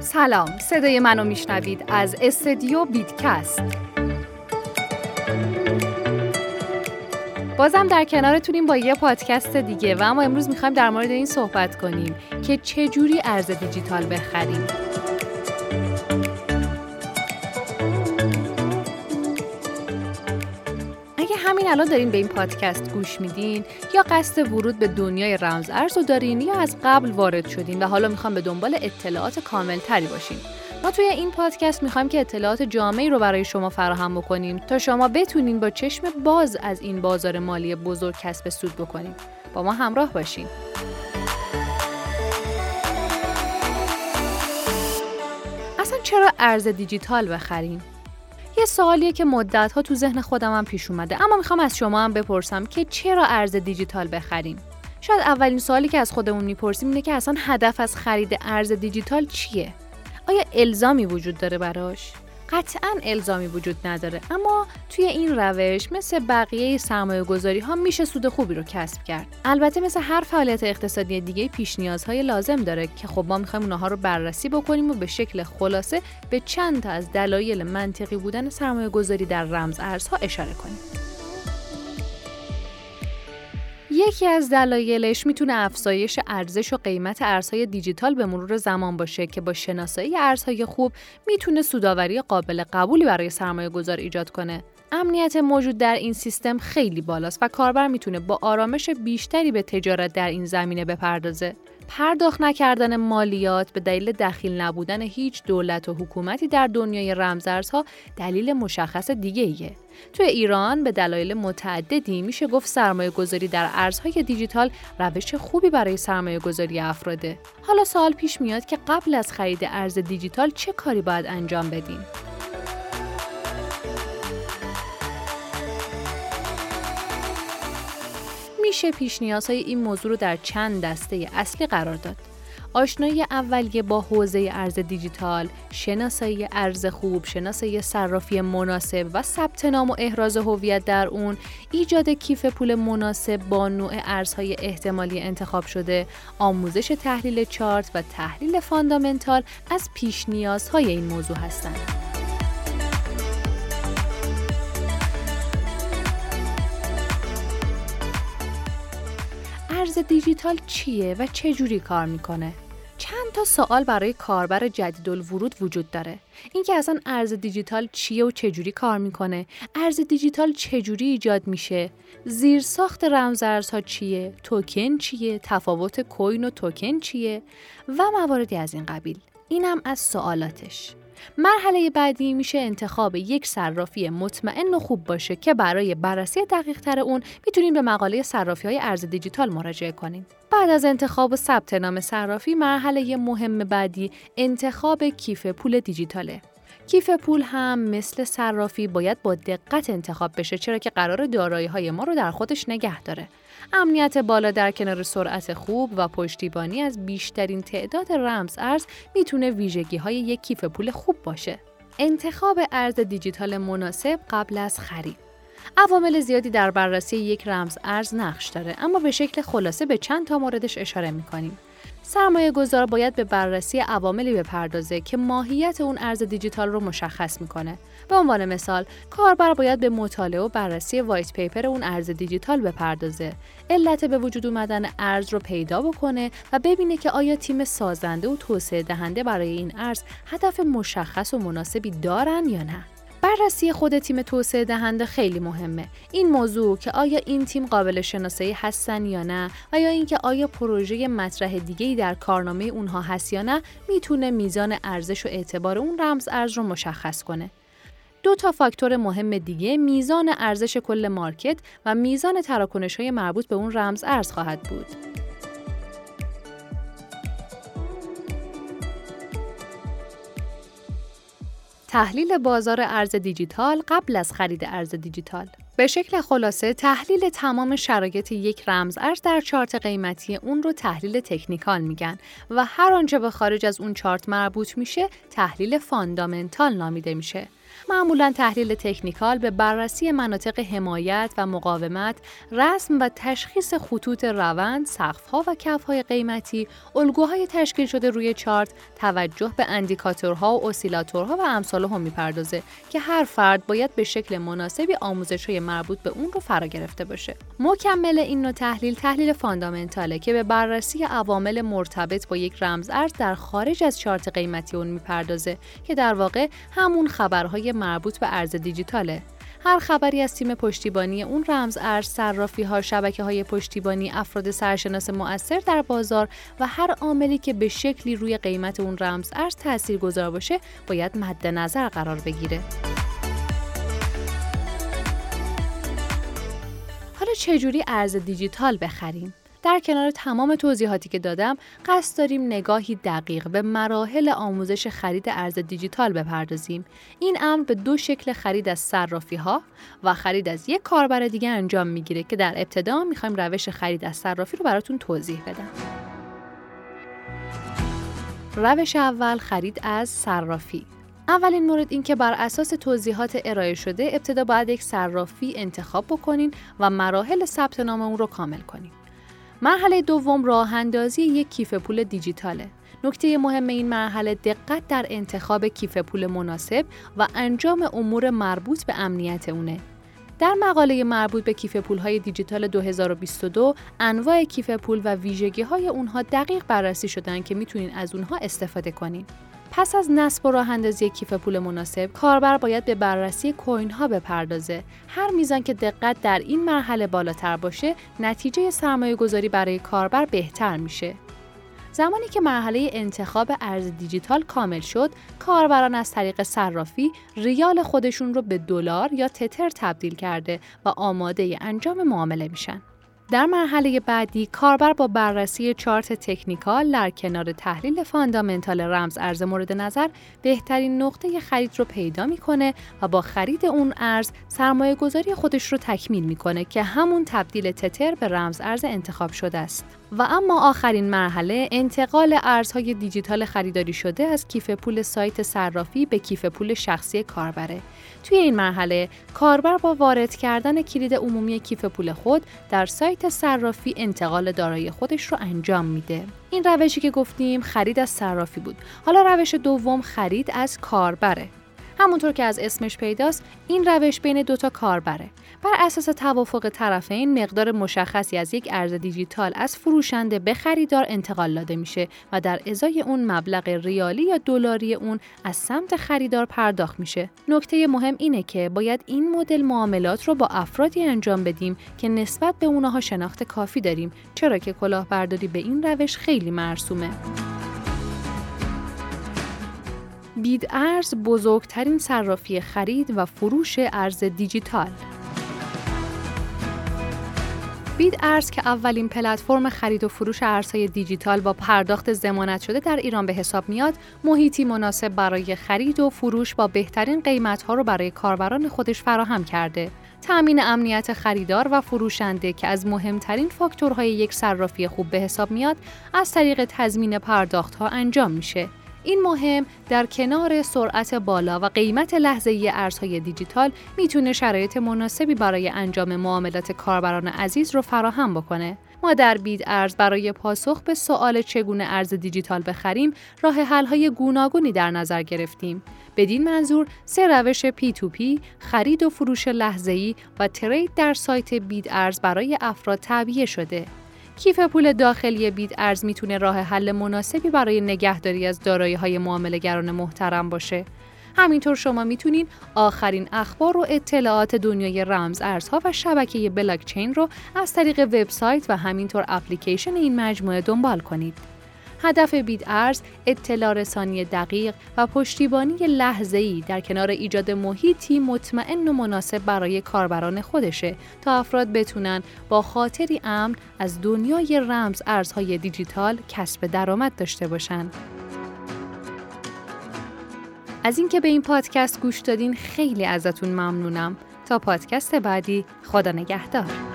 سلام صدای منو میشنوید از استدیو بیتکست. بازم در کنارتونیم با یه پادکست دیگه و اما امروز می‌خوایم در مورد این صحبت کنیم که چجوری ارز دیجیتال بخریم. همین الان دارین به این پادکست گوش میدین یا قصد ورود به دنیای رمز ارز رو دارین یا از قبل وارد شدین و حالا می‌خوام به دنبال اطلاعات کامل تری باشین. ما توی این پادکست می‌خوایم که اطلاعات جامعی رو برای شما فراهم بکنیم تا شما بتونین با چشم باز از این بازار مالی بزرگ کسب سود بکنیم با ما همراه باشین. اصلا چرا ارز دیجیتال بخریم؟ یه سوالیه که مدت ها تو ذهن خودم هم پیش اومده. اما می‌خوام از شما هم بپرسم که چرا ارز دیجیتال بخریم؟ شاید اولین سوالی که از خودمون می‌پرسیم اینه که اصلا هدف از خرید ارز دیجیتال چیه؟ آیا الزامی وجود داره براش؟ قطعا الزامی وجود نداره. اما توی این روش مثل بقیه سرمایه گذاری ها میشه سود خوبی رو کسب کرد. البته مثل هر فعالیت اقتصادی دیگه پیش نیازهای لازم داره که خب ما می‌خوایم اونها رو بررسی بکنیم و به شکل خلاصه به چند تا از دلایل منطقی بودن سرمایه گذاری در رمز ارزها اشاره کنیم. یکی از دلایلش می‌تونه افزایش ارزش و قیمت ارزهای دیجیتال به مرور زمان باشه که با شناسایی ارزهای خوب می‌تونه سوداوری قابل قبولی برای سرمایه گذار ایجاد کنه. امنیت موجود در این سیستم خیلی بالاست و کاربر می‌تونه با آرامش بیشتری به تجارت در این زمینه بپردازه. پرداخت نکردن مالیات به دلیل دخیل نبودن هیچ دولت و حکومتی در دنیای رمزارزها دلیل مشخص دیگه ایه. توی ایران به دلایل متعددی میشه گفت سرمایه گذاری در ارزهای دیجیتال روش خوبی برای سرمایه گذاری افراده. حالا سوال پیش میاد که قبل از خرید ارز دیجیتال چه کاری باید انجام بدیم؟ میشه پیش نیازهای این موضوع رو در چند دسته اصلی قرار داد. آشنایی اولیه با حوزه ارز دیجیتال، شناسایی ارز خوب، شناسایی صرافی مناسب و ثبت نام و احراز هویت در اون، ایجاد کیف پول مناسب با نوع ارزهای احتمالی انتخاب شده، آموزش تحلیل چارت و تحلیل فاندامنتال از پیش نیازهای این موضوع هستند. ارز دیجیتال چیه و چه جوری کار می‌کنه؟ چند تا سوال برای کاربر جدید ورود وجود داره. اینکه اصلا ارز دیجیتال چیه و چجوری کار می‌کنه؟ ارز دیجیتال چجوری ایجاد میشه؟ زیر ساخت رمزارزها چیه؟ توکن چیه؟ تفاوت کوین و توکن چیه؟ و مواردی از این قبیل. اینم از سوالاتش. مرحله بعدی میشه انتخاب یک صرافی مطمئن و خوب باشه که برای بررسی دقیق تر اون می‌تونیم به مقاله صرافی های ارز دیجیتال مراجعه کنیم. بعد از انتخاب و ثبت نام صرافی مرحله مهم بعدی انتخاب کیف پول دیجیتاله. کیف پول هم مثل صرافی باید با دقت انتخاب بشه چرا که قرار دارایی های ما رو در خودش نگه داره. امنیت بالا در کنار سرعت خوب و پشتیبانی از بیشترین تعداد رمز ارز می‌تونه ویژگی های یک کیف پول خوب باشه. انتخاب ارز دیجیتال مناسب قبل از خرید عوامل زیادی در بررسی یک رمز ارز نقش داره اما به شکل خلاصه به چند تا موردش اشاره می‌کنیم. سرمایه گذار باید به بررسی عواملی بپردازه که ماهیت اون ارز دیجیتال رو مشخص می‌کنه. به عنوان مثال، کاربر باید به مطالعه و بررسی وایت پیپر اون ارز دیجیتال بپردازه. علت به وجود اومدن ارز رو پیدا بکنه و ببینه که آیا تیم سازنده و توسعه دهنده برای این ارز هدف مشخص و مناسبی دارن یا نه. بررسی خود تیم توسعه دهنده خیلی مهمه. این موضوع که آیا این تیم قابل شناسایی هستن یا نه و یا اینکه آیا پروژه مطرح دیگه در کارنامه اونها هست یا نه می‌تونه میزان ارزش و اعتبار اون رمز ارز رو مشخص کنه. دو تا فاکتور مهم دیگه میزان ارزش کل مارکت و میزان تراکنش های مربوط به اون رمز ارز خواهد بود. تحلیل بازار ارز دیجیتال قبل از خرید ارز دیجیتال. به شکل خلاصه تحلیل تمام شرایط یک رمز ارز در چارت قیمتی اون رو تحلیل تکنیکال میگن و هر آنچه به خارج از اون چارت مربوط میشه تحلیل فاندامنتال نامیده میشه. معمولا تحلیل تکنیکال به بررسی مناطق حمایت و مقاومت، رسم و تشخیص خطوط روند، سقف‌ها و کف‌های قیمتی، الگوهای تشکیل شده روی چارت، توجه به اندیکاتورها و اسیلاتورها و امثالهم می‌پردازه که هر فرد باید به شکل مناسبی آموزش‌های مربوط به اون رو فرا گرفته باشه. مکمل این نوع تحلیل تحلیل فاندامنتاله که به بررسی عوامل مرتبط با یک رمز ارز در خارج از چارت قیمتی اون می‌پردازه که در واقع همون خبرهای مربوط به ارز دیجیتاله. هر خبری از تیم پشتیبانی اون رمز ارز، صرافی ها، شبکه های پشتیبانی، افراد سرشناس مؤثر در بازار و هر عاملی که به شکلی روی قیمت اون رمز ارز تأثیر گذار باشه باید مد نظر قرار بگیره. حالا چجوری ارز دیجیتال بخریم؟ در کنار تمام توضیحاتی که دادم قصد داریم نگاهی دقیق به مراحل آموزش خرید ارز دیجیتال بپردازیم. این امر به دو شکل خرید از صرافی ها و خرید از یک کاربر دیگه انجام می‌گیره که در ابتدا می‌خوایم روش خرید از صرافی رو براتون توضیح بدم. روش اول خرید از صرافی. اولین مورد این که بر اساس توضیحات ارائه شده ابتدا باید یک صرافی انتخاب بکنین و مراحل ثبت نام اون رو کامل کنین. مرحله دوم راه اندازی یک کیف پول دیجیتاله. نکته مهم این مرحله دقت در انتخاب کیف پول مناسب و انجام امور مربوط به امنیت اونه. در مقاله مربوط به کیف پول های دیجیتال 2022 انواع کیف پول و ویژگی های اونها دقیق بررسی شدن که می‌تونین از اونها استفاده کنین. پس از نصب و راه اندازی کیف پول مناسب، کاربر باید به بررسی کوین ها بپردازه. هر میزان که دقت در این مرحله بالاتر باشه، نتیجه سرمایه گذاری برای کاربر بهتر میشه. زمانی که مرحله انتخاب ارز دیجیتال کامل شد، کاربران از طریق صرافی ریال خودشون رو به دلار یا تتر تبدیل کرده و آماده انجام معامله میشن. در مرحله بعدی کاربر با بررسی چارت تکنیکال در کنار تحلیل فاندامنتال رمز ارز مورد نظر بهترین نقطه خرید رو پیدا می‌کنه و با خرید اون ارز سرمایه گذاری خودش رو تکمیل می‌کنه که همون تبدیل تتر به رمز ارز انتخاب شده است. و اما آخرین مرحله انتقال ارزهای دیجیتال خریداری شده از کیف پول سایت صرافی به کیف پول شخصی کاربره. توی این مرحله کاربر با وارد کردن کلید عمومی کیف پول خود در سایت صرافی انتقال دارایی خودش رو انجام میده. این روشی که گفتیم خرید از صرافی بود. حالا روش دوم خرید از کاربره. همونطور که از اسمش پیداست این روش بین دوتا کاربره. بر اساس توافق طرفین مقدار مشخصی از یک ارز دیجیتال از فروشنده به خریدار انتقال داده میشه و در ازای اون مبلغ ریالی یا دلاری اون از سمت خریدار پرداخت میشه. نکته مهم اینه که باید این مدل معاملات رو با افرادی انجام بدیم که نسبت به اونها شناخت کافی داریم چرا که کلاهبرداری به این روش خیلی مرسومه. بید ارز بزرگترین صرافی خرید و فروش ارز دیجیتال بید ارز که اولین پلتفرم خرید و فروش ارزهای دیجیتال با پرداخت زمانت شده در ایران به حساب میاد، محیطی مناسب برای خرید و فروش با بهترین قیمتها رو برای کاربران خودش فراهم کرده. تأمین امنیت خریدار و فروشنده که از مهمترین فاکتورهای یک صرافی خوب به حساب میاد، از طریق تضمین پرداختها انجام میشه. این مهم در کنار سرعت بالا و قیمت لحظه ای ارزهای دیجیتال می‌تونه شرایط مناسبی برای انجام معاملات کاربران عزیز رو فراهم بکنه. ما در بید ارز برای پاسخ به سوال چگونه ارز دیجیتال بخریم راه حل های گوناگونی در نظر گرفتیم. بدین منظور سه روش P2P، خرید و فروش ای و ترید در سایت بید ارز برای افراد تعبیه شده. کیف پول داخلی بید ارز می‌تونه راه حل مناسبی برای نگهداری از دارایی های معاملهگران محترم باشه. همینطور شما می‌تونین آخرین اخبار و اطلاعات دنیای رمز ارزها و شبکه بلاکچین رو از طریق وبسایت و همینطور اپلیکیشن این مجموعه دنبال کنید. هدف بیت ارز اطلاع رسانی دقیق و پشتیبانی لحظه‌ای در کنار ایجاد محیطی مطمئن و مناسب برای کاربران خودشه تا افراد بتونن با خاطری امن از دنیای رمز ارزهای دیجیتال کسب درآمد داشته باشند. از اینکه به این پادکست گوش دادین خیلی ازتون ممنونم تا پادکست بعدی خدا نگهدار